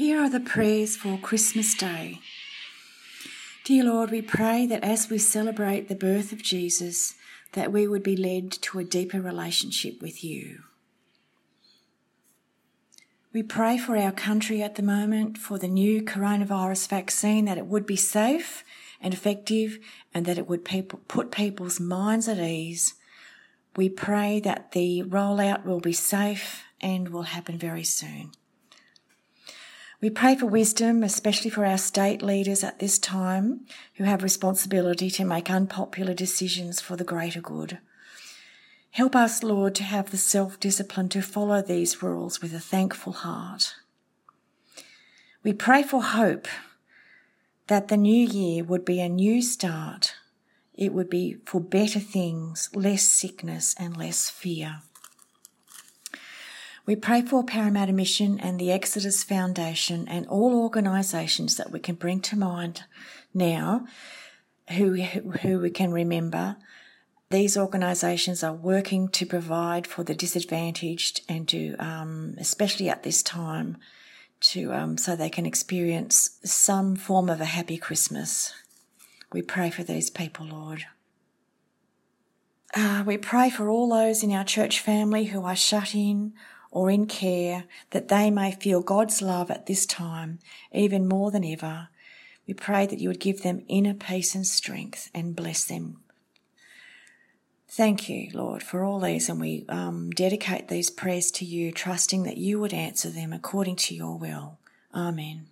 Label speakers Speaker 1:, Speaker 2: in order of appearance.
Speaker 1: Here are the prayers for Christmas Day. Dear Lord, we pray that as we celebrate the birth of Jesus, that we would be led to a deeper relationship with you. We pray for our country at the moment, for the new coronavirus vaccine, that it would be safe and effective and that it would put people's minds at ease. We pray that the rollout will be safe and will happen very soon. We pray for wisdom, especially for our state leaders at this time who have responsibility to make unpopular decisions for the greater good. Help us, Lord, to have the self discipline to follow these rules with a thankful heart. We pray for hope that the new year would be a new start. It would be for better things, less sickness and less fear. We pray for Parramatta Mission and the Exodus Foundation and all organisations that we can bring to mind now who, who we can remember these organisations are working to provide for the disadvantaged and to, um, especially at this time, to um, so they can experience some form of a happy Christmas. We pray for these people, Lord. Uh, we pray for all those in our church family who are shut in or in care, that they may feel God's love at this time, even more than ever. We pray that you would give them inner peace and strength and bless them Thank you, Lord, for all these, and we um, dedicate these prayers to you, trusting that you would answer them according to your will. Amen.